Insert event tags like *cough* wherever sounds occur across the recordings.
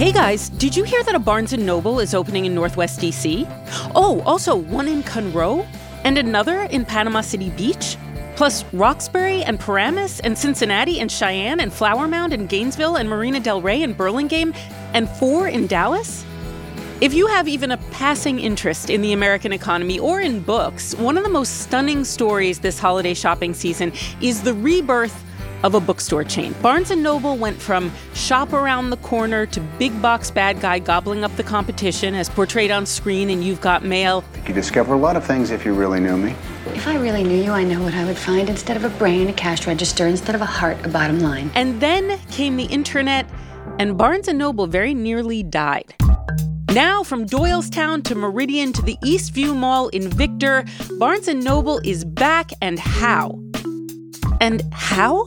Hey guys, did you hear that a Barnes & Noble is opening in Northwest DC? Oh, also one in Conroe and another in Panama City Beach? Plus Roxbury and Paramus and Cincinnati and Cheyenne and Flower Mound and Gainesville and Marina Del Rey and Burlingame and four in Dallas? If you have even a passing interest in the American economy or in books, one of the most stunning stories this holiday shopping season is the rebirth of a bookstore chain. Barnes & Noble went from shop around the corner to big box bad guy gobbling up the competition as portrayed on screen in You've Got Mail. You discover a lot of things if you really knew me. If I really knew you, I know what I would find. Instead of a brain, a cash register. Instead of a heart, a bottom line. And then came the internet, and Barnes & Noble very nearly died. Now, from Doylestown to Meridian to the Eastview Mall in Victor, Barnes & Noble is back and how? And how?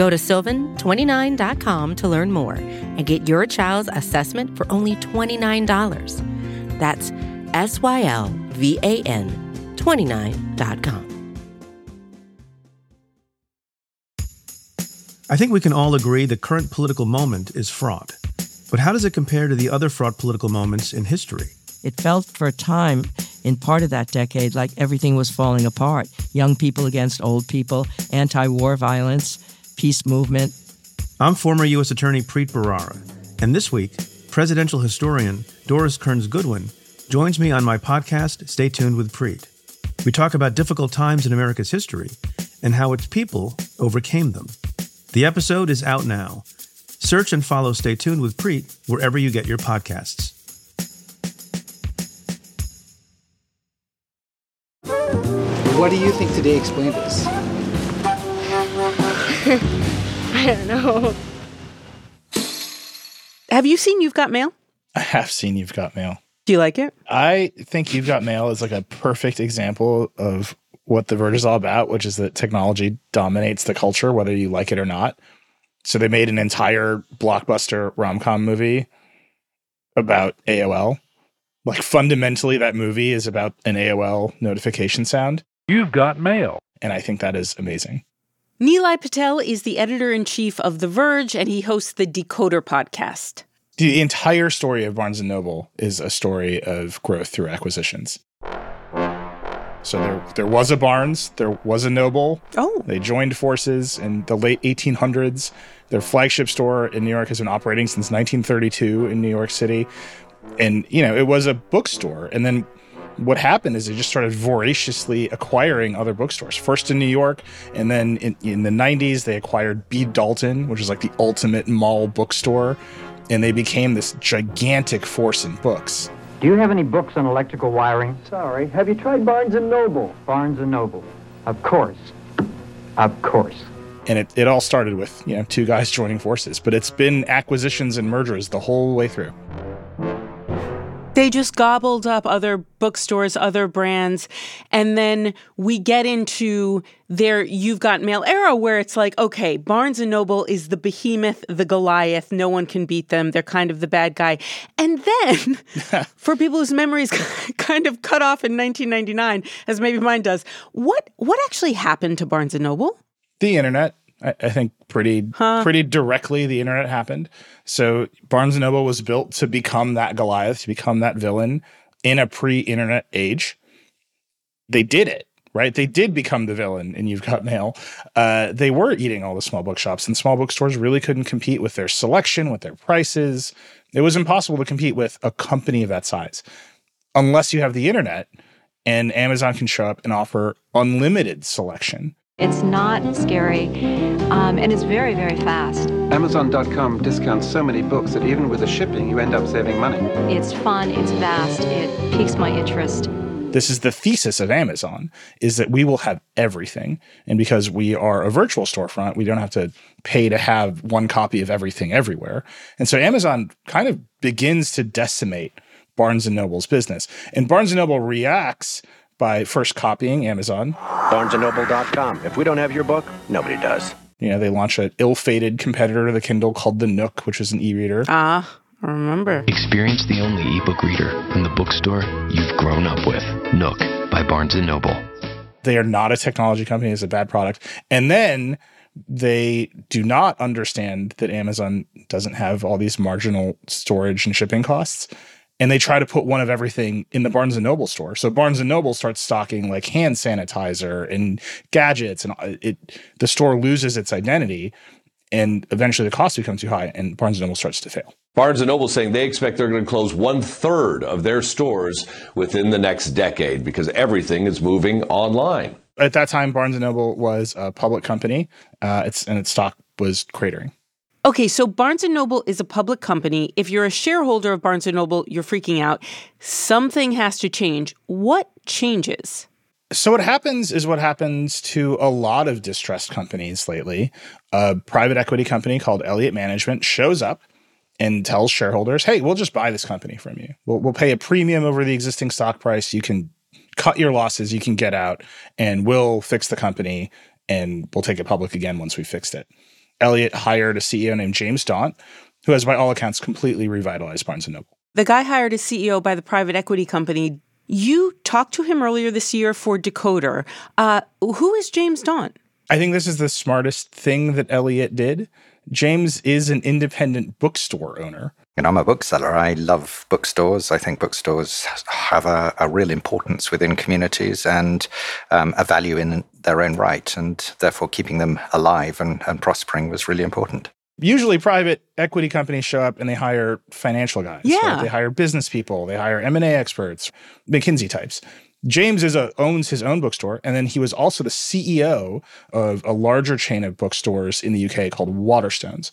Go to sylvan29.com to learn more and get your child's assessment for only $29. That's S Y L V A N 29.com. I think we can all agree the current political moment is fraught. But how does it compare to the other fraught political moments in history? It felt for a time in part of that decade like everything was falling apart young people against old people, anti war violence, peace movement. I'm former U.S. Attorney Preet Bharara, and this week, presidential historian Doris Kearns Goodwin joins me on my podcast, Stay Tuned with Preet. We talk about difficult times in America's history and how its people overcame them. The episode is out now. Search and follow Stay Tuned with Preet wherever you get your podcasts. What do you think Today Explained is? *laughs* I don't know. Have you seen You've Got Mail? I have seen You've Got Mail. Do you like it? I think You've Got Mail is like a perfect example of what The Verge is all about, which is that technology dominates the culture, whether you like it or not. So they made an entire blockbuster rom com movie about AOL. Like fundamentally, that movie is about an AOL notification sound. You've got mail. And I think that is amazing. Nilay Patel is the editor in chief of The Verge, and he hosts the Decoder podcast. The entire story of Barnes and Noble is a story of growth through acquisitions. So there, there was a Barnes, there was a Noble. Oh. They joined forces in the late 1800s. Their flagship store in New York has been operating since 1932 in New York City. And, you know, it was a bookstore. And then what happened is they just started voraciously acquiring other bookstores. First in New York, and then in, in the 90s, they acquired B. Dalton, which is like the ultimate mall bookstore. And they became this gigantic force in books. Do you have any books on electrical wiring? Sorry. Have you tried Barnes and Noble? Barnes and Noble. Of course. Of course. And it, it all started with, you know, two guys *laughs* joining forces, but it's been acquisitions and mergers the whole way through. They just gobbled up other bookstores, other brands, and then we get into their you've got mail era where it's like, okay, Barnes and Noble is the behemoth, the Goliath, no one can beat them. They're kind of the bad guy. And then *laughs* for people whose memories *laughs* kind of cut off in 1999, as maybe mine does, what what actually happened to Barnes and Noble? The internet. I, I think pretty huh. pretty directly the internet happened. So Barnes and Noble was built to become that Goliath, to become that villain in a pre-internet age. They did it, right? They did become the villain in You've Got Mail. Uh, they were eating all the small bookshops, and small bookstores really couldn't compete with their selection, with their prices. It was impossible to compete with a company of that size unless you have the internet and Amazon can show up and offer unlimited selection it's not scary, um, and it's very, very fast. Amazon.com discounts so many books that even with the shipping, you end up saving money. It's fun, it's vast, it piques my interest. This is the thesis of Amazon is that we will have everything. And because we are a virtual storefront, we don't have to pay to have one copy of everything everywhere. And so Amazon kind of begins to decimate Barnes and Noble's business. And Barnes and Noble reacts by first copying Amazon. BarnesandNoble.com. If we don't have your book, nobody does. You know, they launch an ill-fated competitor to the Kindle called the Nook, which is an e-reader. Ah, I remember. Experience the only ebook reader from the bookstore you've grown up with. Nook by Barnes and Noble. They are not a technology company, it's a bad product. And then they do not understand that Amazon doesn't have all these marginal storage and shipping costs and they try to put one of everything in the Barnes and Noble store. So Barnes and Noble starts stocking like hand sanitizer and gadgets, and it the store loses its identity, and eventually the cost becomes too high, and Barnes and Noble starts to fail. Barnes and Noble saying they expect they're going to close one third of their stores within the next decade because everything is moving online. At that time, Barnes and Noble was a public company, uh, its and its stock was cratering. Okay, so Barnes & Noble is a public company. If you're a shareholder of Barnes & Noble, you're freaking out. Something has to change. What changes? So what happens is what happens to a lot of distressed companies lately. A private equity company called Elliott Management shows up and tells shareholders, "Hey, we'll just buy this company from you. We'll, we'll pay a premium over the existing stock price. You can cut your losses, you can get out, and we'll fix the company and we'll take it public again once we fixed it." Elliott hired a CEO named James Daunt, who has, by all accounts, completely revitalized Barnes and Noble. The guy hired a CEO by the private equity company. You talked to him earlier this year for Decoder. Uh, who is James Daunt? I think this is the smartest thing that Elliott did. James is an independent bookstore owner. And I'm a bookseller. I love bookstores. I think bookstores have a, a real importance within communities and um, a value in their own right. And therefore, keeping them alive and, and prospering was really important usually private equity companies show up and they hire financial guys. Yeah. Right? They hire business people, they hire M&A experts, McKinsey types. James is a, owns his own bookstore, and then he was also the CEO of a larger chain of bookstores in the UK called Waterstones.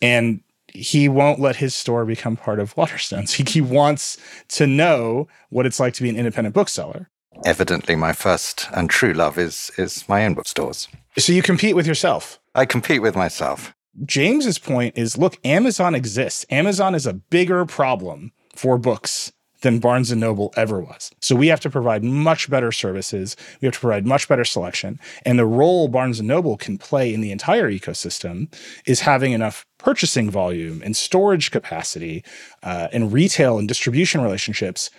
And he won't let his store become part of Waterstones. He, he wants to know what it's like to be an independent bookseller. Evidently, my first and true love is is my own bookstores. So you compete with yourself. I compete with myself. James's point is look, Amazon exists. Amazon is a bigger problem for books than Barnes and Noble ever was. So we have to provide much better services. We have to provide much better selection. And the role Barnes and Noble can play in the entire ecosystem is having enough purchasing volume and storage capacity uh, and retail and distribution relationships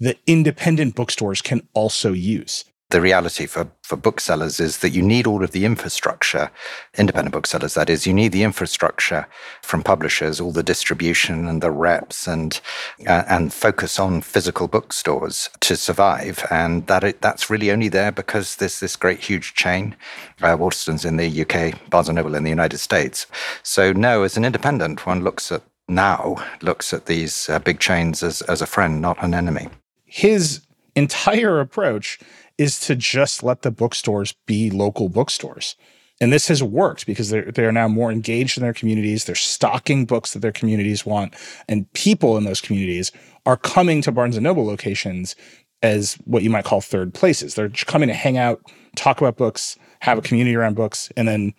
that independent bookstores can also use the reality for, for booksellers is that you need all of the infrastructure, independent booksellers, that is, you need the infrastructure from publishers, all the distribution and the reps, and uh, and focus on physical bookstores to survive. And that it, that's really only there because there's this great huge chain, uh, Waterstones in the UK, Barnes Noble in the United States. So no, as an independent, one looks at now looks at these uh, big chains as as a friend, not an enemy. His entire approach is to just let the bookstores be local bookstores. And this has worked because they're, they're now more engaged in their communities. They're stocking books that their communities want. And people in those communities are coming to Barnes and Noble locations as what you might call third places. They're coming to hang out, talk about books, have a community around books, and then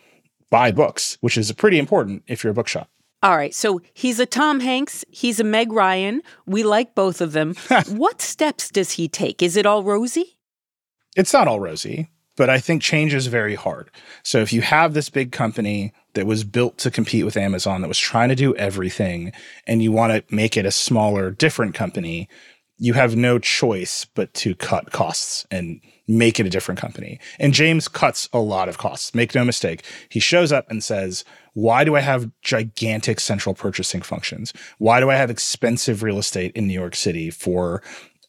buy books, which is pretty important if you're a bookshop. All right, so he's a Tom Hanks, he's a Meg Ryan. We like both of them. *laughs* what steps does he take? Is it all rosy? It's not all rosy, but I think change is very hard. So if you have this big company that was built to compete with Amazon that was trying to do everything and you want to make it a smaller, different company, you have no choice but to cut costs and make it a different company. And James cuts a lot of costs. Make no mistake. He shows up and says, Why do I have gigantic central purchasing functions? Why do I have expensive real estate in New York City for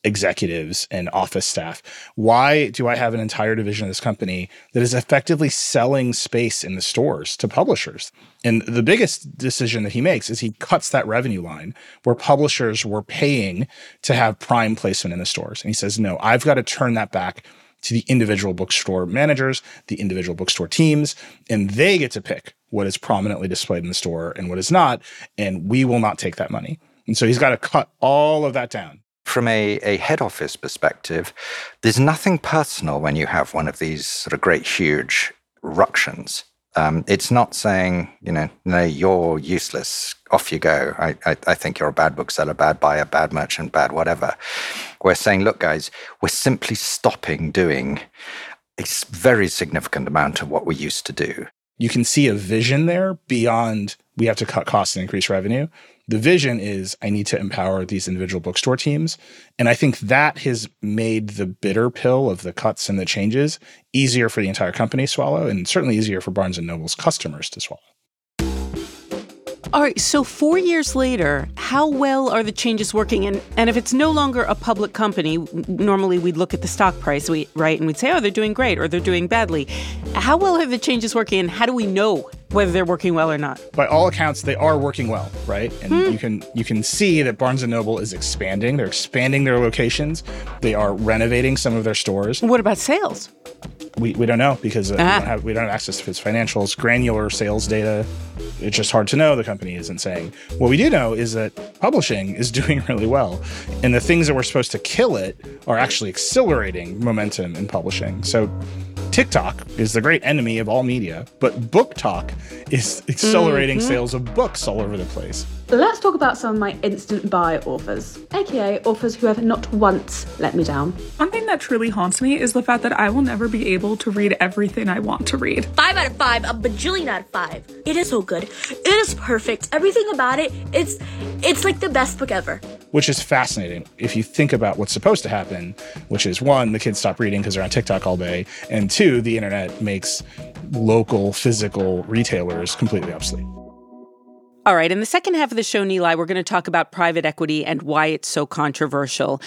executives and office staff. Why do I have an entire division of this company that is effectively selling space in the stores to publishers? And the biggest decision that he makes is he cuts that revenue line where publishers were paying to have prime placement in the stores. And he says, no, I've got to turn that back to the individual bookstore managers, the individual bookstore teams, and they get to pick what is prominently displayed in the store and what is not. And we will not take that money. And so he's got to cut all of that down from a, a head office perspective, there's nothing personal when you have one of these sort of great, huge ructions. Um, it's not saying, you know, no, you're useless. Off you go. I, I, I, think you're a bad bookseller, bad buyer, bad merchant, bad whatever. We're saying, look, guys, we're simply stopping doing a very significant amount of what we used to do. You can see a vision there beyond we have to cut costs and increase revenue. The vision is I need to empower these individual bookstore teams. And I think that has made the bitter pill of the cuts and the changes easier for the entire company to swallow and certainly easier for Barnes and Noble's customers to swallow. All right, so four years later, how well are the changes working? And, and if it's no longer a public company, normally we'd look at the stock price, we, right? And we'd say, oh, they're doing great or they're doing badly. How well are the changes working and how do we know whether they're working well or not? By all accounts, they are working well, right? And hmm. you can you can see that Barnes and Noble is expanding. They're expanding their locations. They are renovating some of their stores. What about sales? We, we don't know because uh, we, don't have, we don't have access to its financials, granular sales data. It's just hard to know. The company isn't saying. What we do know is that publishing is *laughs* doing really well, and the things that were supposed to kill it are actually accelerating momentum in publishing. So TikTok is the great enemy of all media, but BookTok is accelerating mm-hmm. sales of books all over the place. Let's talk about some of my instant buy authors, aka authors who have not once let me down. One thing that truly haunts me is the fact that I will never be able to read everything I want to read. Five out of five, a bajillion out of five. It is so good. It is perfect. Everything about it, it's it's like the best book ever. Which is fascinating if you think about what's supposed to happen, which is one, the kids stop reading because they're on TikTok all day, and two, the internet makes local physical retailers completely obsolete. All right, in the second half of the show, Nilay, we're going to talk about private equity and why it's so controversial.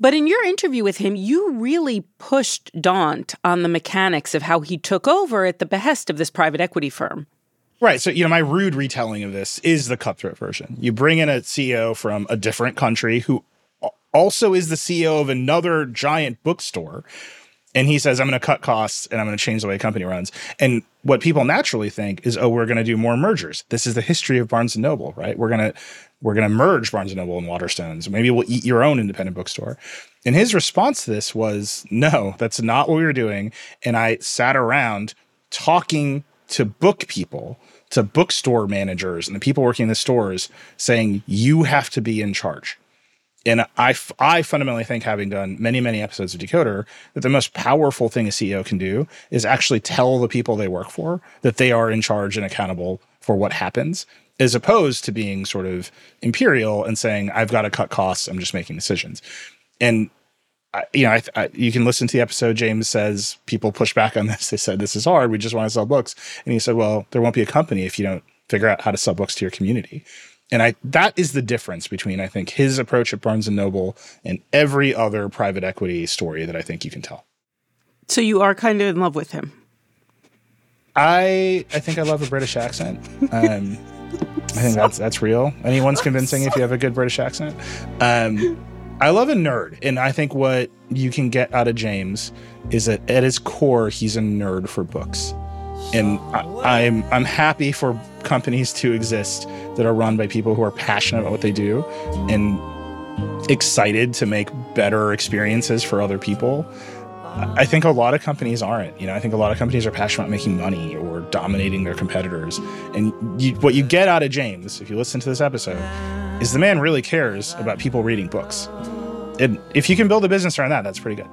But in your interview with him, you really pushed Daunt on the mechanics of how he took over at the behest of this private equity firm. Right. So, you know, my rude retelling of this is the cutthroat version. You bring in a CEO from a different country who also is the CEO of another giant bookstore and he says, I'm going to cut costs and I'm going to change the way a company runs. And what people naturally think is, oh, we're going to do more mergers. This is the history of Barnes and Noble, right? We're going to we're going to merge Barnes and Noble and Waterstones. Maybe we'll eat your own independent bookstore. And his response to this was, no, that's not what we were doing. And I sat around talking to book people, to bookstore managers and the people working in the stores saying, you have to be in charge and I, I fundamentally think, having done many, many episodes of Decoder, that the most powerful thing a CEO can do is actually tell the people they work for that they are in charge and accountable for what happens, as opposed to being sort of imperial and saying, I've got to cut costs, I'm just making decisions. And I, you know, I, I, you can listen to the episode. James says people push back on this. They said this is hard. We just want to sell books, and he said, "Well, there won't be a company if you don't figure out how to sell books to your community." And I that is the difference between I think his approach at Barnes and Noble and every other private equity story that I think you can tell. So you are kind of in love with him. I I think I love a British accent. Um, I think that's that's real. Anyone's convincing if you have a good British accent. Um, I love a nerd, and I think what you can get out of James is that at his core, he's a nerd for books and I, am I'm, I'm happy for companies to exist that are run by people who are passionate about what they do and excited to make better experiences for other people. I think a lot of companies aren't. You know, I think a lot of companies are passionate about making money or dominating their competitors. And you, what you get out of James, if you listen to this episode, is the man really cares about people reading books. And if you can build a business around that, that's pretty good.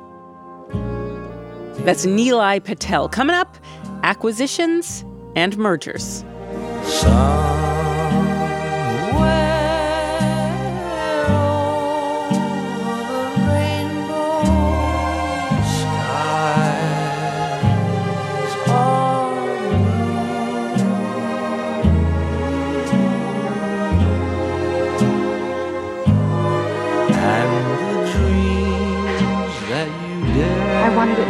That's Nilay Patel. Coming up, acquisitions and mergers. I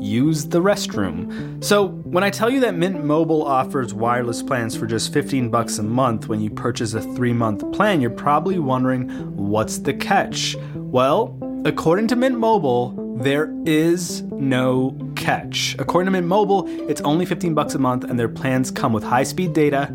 use the restroom. So, when I tell you that Mint Mobile offers wireless plans for just 15 bucks a month when you purchase a 3-month plan, you're probably wondering what's the catch? Well, according to Mint Mobile, there is no catch. According to Mint Mobile, it's only 15 bucks a month and their plans come with high-speed data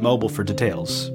Mobile for details.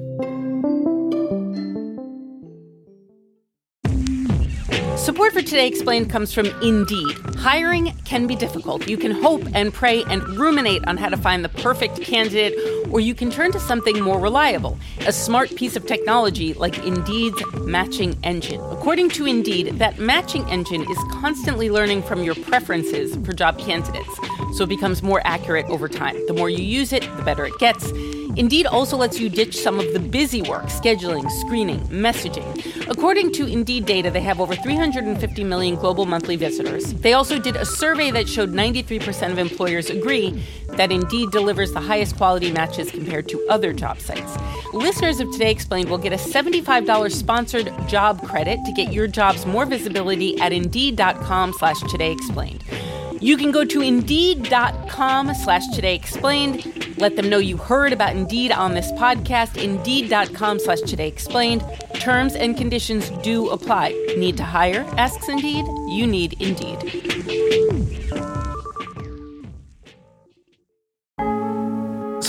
Support for Today Explained comes from Indeed. Hiring can be difficult. You can hope and pray and ruminate on how to find the perfect candidate, or you can turn to something more reliable a smart piece of technology like Indeed's matching engine. According to Indeed, that matching engine is constantly learning from your preferences for job candidates, so it becomes more accurate over time. The more you use it, the better it gets. Indeed also lets you ditch some of the busy work, scheduling, screening, messaging. According to Indeed data, they have over 350 million global monthly visitors. They also did a survey that showed 93% of employers agree that Indeed delivers the highest quality matches compared to other job sites. Listeners of Today Explained will get a $75 sponsored job credit to get your jobs more visibility at Indeed.com slash Today Explained. You can go to Indeed.com slash Today Explained. Let them know you heard about Indeed on this podcast. Indeed.com slash Today Explained. Terms and conditions do apply. Need to hire? Asks Indeed. You need Indeed.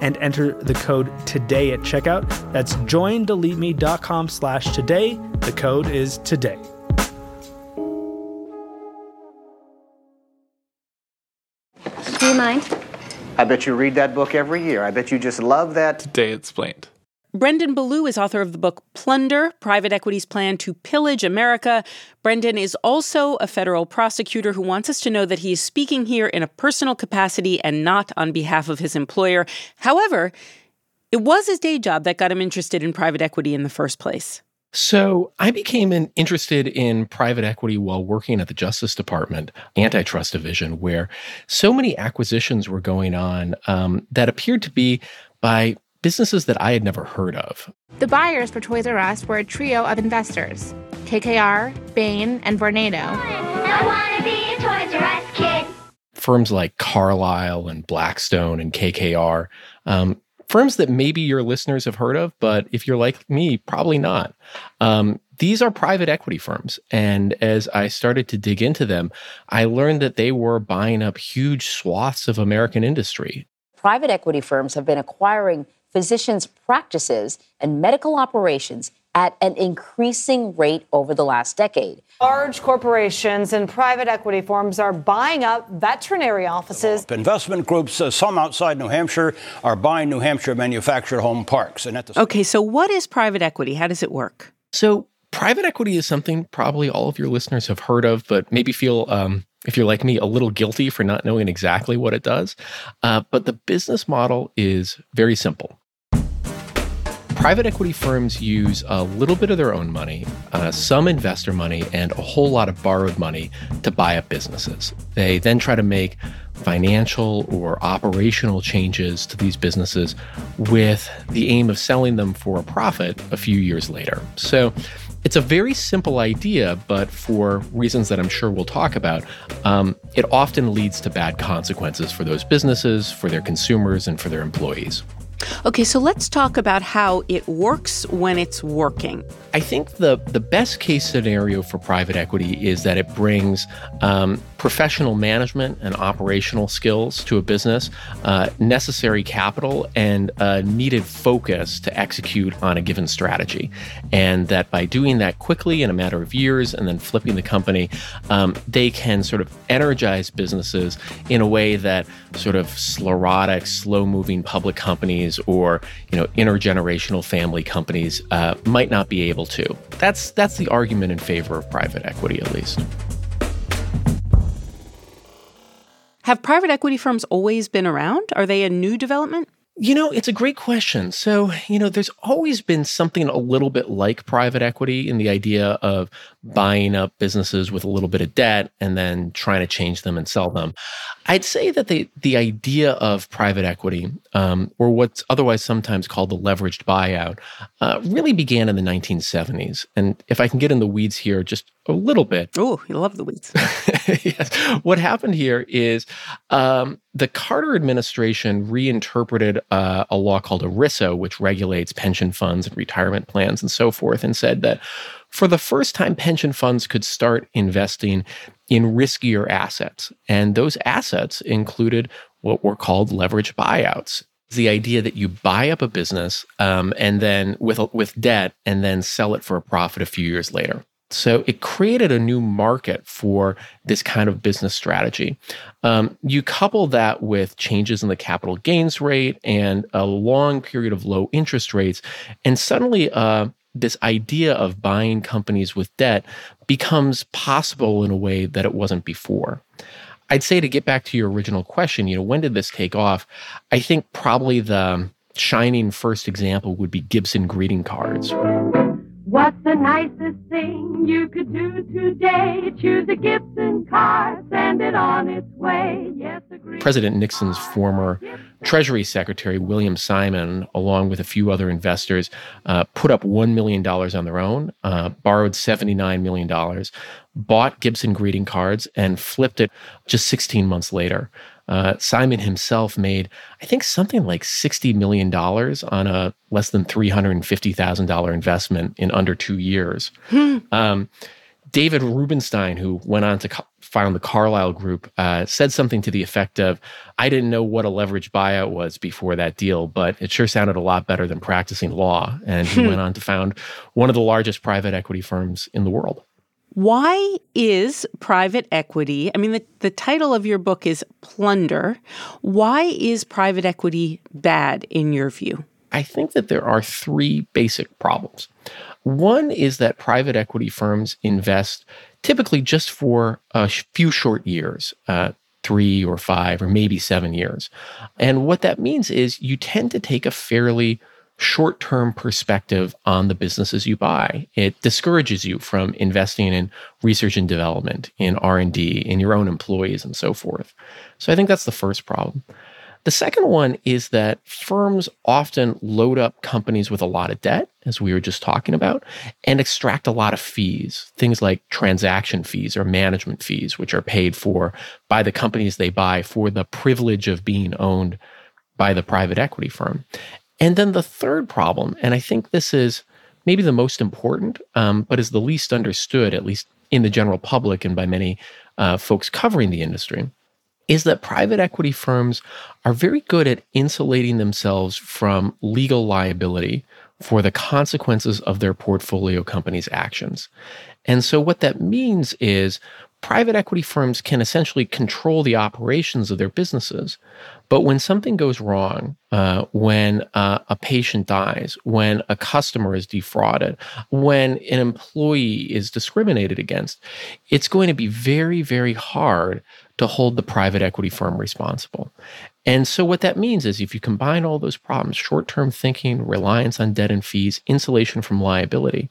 and enter the code today at checkout. That's joindeleteme.com slash today. The code is today. Do you mind? I bet you read that book every year. I bet you just love that. Today Explained. Brendan Ballou is author of the book Plunder Private Equity's Plan to Pillage America. Brendan is also a federal prosecutor who wants us to know that he is speaking here in a personal capacity and not on behalf of his employer. However, it was his day job that got him interested in private equity in the first place. So I became interested in private equity while working at the Justice Department antitrust division, where so many acquisitions were going on um, that appeared to be by businesses that I had never heard of. The buyers for Toys R Us were a trio of investors KKR, Bain, and Vornado. I want to be a Toys R Us kid. Firms like Carlyle and Blackstone and KKR. Um, firms that maybe your listeners have heard of, but if you're like me, probably not. Um, these are private equity firms. And as I started to dig into them, I learned that they were buying up huge swaths of American industry. Private equity firms have been acquiring physicians' practices and medical operations at an increasing rate over the last decade. Large corporations and private equity firms are buying up veterinary offices. Investment groups, uh, some outside New Hampshire, are buying New Hampshire manufactured home parks. And at the okay, so what is private equity? How does it work? So private equity is something probably all of your listeners have heard of, but maybe feel um, if you're like me, a little guilty for not knowing exactly what it does. Uh, but the business model is very simple. Private equity firms use a little bit of their own money, uh, some investor money, and a whole lot of borrowed money to buy up businesses. They then try to make financial or operational changes to these businesses with the aim of selling them for a profit a few years later. So it's a very simple idea, but for reasons that I'm sure we'll talk about, um, it often leads to bad consequences for those businesses, for their consumers, and for their employees. Okay, so let's talk about how it works when it's working. I think the the best case scenario for private equity is that it brings um, professional management and operational skills to a business, uh, necessary capital, and uh, needed focus to execute on a given strategy. And that by doing that quickly in a matter of years and then flipping the company, um, they can sort of energize businesses in a way that sort of sclerotic, slow moving public companies or you know intergenerational family companies uh, might not be able to. That's that's the argument in favor of private equity, at least. Have private equity firms always been around? Are they a new development? You know, it's a great question. So, you know, there's always been something a little bit like private equity in the idea of buying up businesses with a little bit of debt and then trying to change them and sell them. I'd say that the the idea of private equity, um, or what's otherwise sometimes called the leveraged buyout, uh, really began in the 1970s. And if I can get in the weeds here just a little bit. Oh, you love the weeds. *laughs* yes. What happened here is um, the Carter administration reinterpreted uh, a law called ERISA, which regulates pension funds and retirement plans and so forth, and said that for the first time, pension funds could start investing in riskier assets. And those assets included what were called leverage buyouts. The idea that you buy up a business um, and then with, with debt and then sell it for a profit a few years later. So it created a new market for this kind of business strategy. Um, you couple that with changes in the capital gains rate and a long period of low interest rates, and suddenly uh, this idea of buying companies with debt becomes possible in a way that it wasn't before. I'd say to get back to your original question, you know, when did this take off? I think probably the shining first example would be Gibson greeting cards. What's the nicest thing you could do today? Choose a Gibson card, send it on its way. Yes. President Nixon's former Treasury Secretary, William Simon, along with a few other investors, uh, put up $1 million on their own, uh, borrowed $79 million, bought Gibson greeting cards, and flipped it just 16 months later. Uh, Simon himself made, I think, something like $60 million on a less than $350,000 investment in under two years. Hmm. Um, David Rubenstein, who went on to found the Carlyle Group, uh, said something to the effect of, I didn't know what a leverage buyout was before that deal, but it sure sounded a lot better than practicing law. And he hmm. went on to found one of the largest private equity firms in the world. Why is private equity? I mean, the, the title of your book is Plunder. Why is private equity bad in your view? I think that there are three basic problems. One is that private equity firms invest typically just for a few short years. Uh, three or five or maybe seven years. And what that means is you tend to take a fairly short-term perspective on the businesses you buy. It discourages you from investing in research and development, in R&D, in your own employees and so forth. So I think that's the first problem. The second one is that firms often load up companies with a lot of debt, as we were just talking about, and extract a lot of fees, things like transaction fees or management fees, which are paid for by the companies they buy for the privilege of being owned by the private equity firm. And then the third problem, and I think this is maybe the most important, um, but is the least understood, at least in the general public and by many uh, folks covering the industry, is that private equity firms are very good at insulating themselves from legal liability for the consequences of their portfolio company's actions. And so, what that means is private equity firms can essentially control the operations of their businesses. But when something goes wrong, uh, when uh, a patient dies, when a customer is defrauded, when an employee is discriminated against, it's going to be very, very hard to hold the private equity firm responsible. And so, what that means is if you combine all those problems short term thinking, reliance on debt and fees, insulation from liability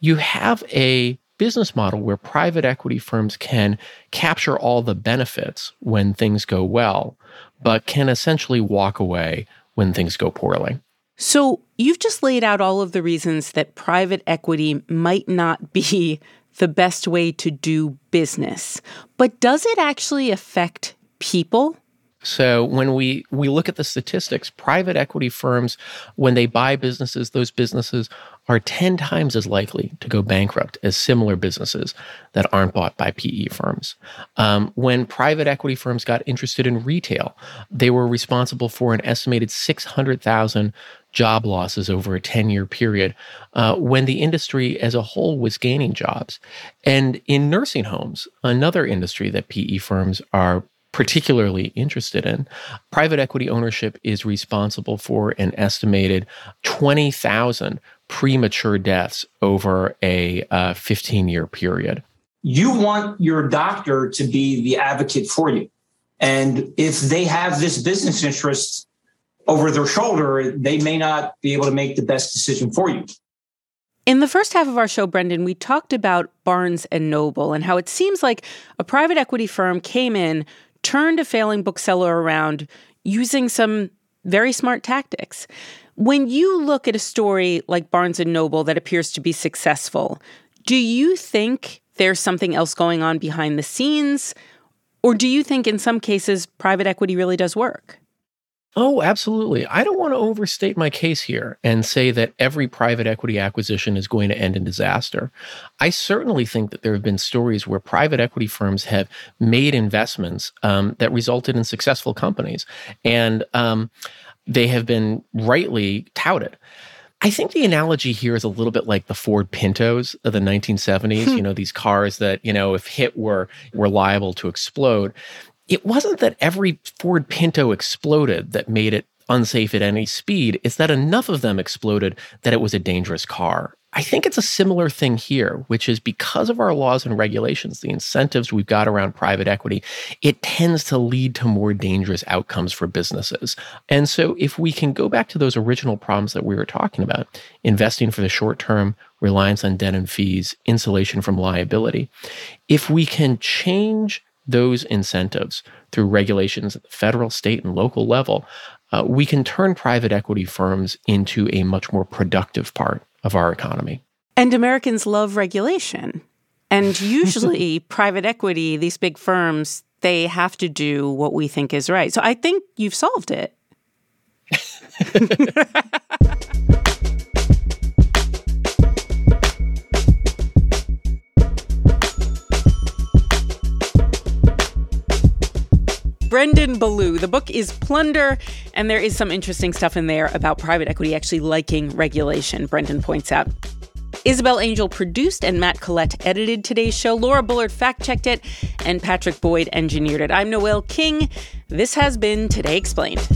you have a business model where private equity firms can capture all the benefits when things go well, but can essentially walk away when things go poorly. So, you've just laid out all of the reasons that private equity might not be the best way to do business. But does it actually affect people? So when we we look at the statistics, private equity firms when they buy businesses, those businesses are 10 times as likely to go bankrupt as similar businesses that aren't bought by PE firms. Um, when private equity firms got interested in retail, they were responsible for an estimated 600,000 job losses over a 10 year period uh, when the industry as a whole was gaining jobs. And in nursing homes, another industry that PE firms are particularly interested in. Private equity ownership is responsible for an estimated 20,000 premature deaths over a 15 uh, year period. You want your doctor to be the advocate for you. And if they have this business interest over their shoulder, they may not be able to make the best decision for you. In the first half of our show, Brendan, we talked about Barnes and Noble and how it seems like a private equity firm came in, turned a failing bookseller around using some very smart tactics. When you look at a story like Barnes and Noble that appears to be successful, do you think there's something else going on behind the scenes? Or do you think in some cases private equity really does work? Oh, absolutely. I don't want to overstate my case here and say that every private equity acquisition is going to end in disaster. I certainly think that there have been stories where private equity firms have made investments um, that resulted in successful companies. And um, they have been rightly touted. I think the analogy here is a little bit like the Ford Pintos of the 1970s, hmm. you know, these cars that, you know, if hit were were liable to explode. It wasn't that every Ford Pinto exploded that made it unsafe at any speed. It's that enough of them exploded that it was a dangerous car. I think it's a similar thing here, which is because of our laws and regulations, the incentives we've got around private equity, it tends to lead to more dangerous outcomes for businesses. And so, if we can go back to those original problems that we were talking about investing for the short term, reliance on debt and fees, insulation from liability if we can change those incentives through regulations at the federal, state, and local level, uh, we can turn private equity firms into a much more productive part of our economy. And Americans love regulation. And *laughs* usually, private equity, these big firms, they have to do what we think is right. So I think you've solved it. *laughs* Brendan Ballou. The book is Plunder, and there is some interesting stuff in there about private equity actually liking regulation, Brendan points out. Isabel Angell produced and Matt Collette edited today's show. Laura Bullard fact checked it, and Patrick Boyd engineered it. I'm Noel King. This has been Today Explained.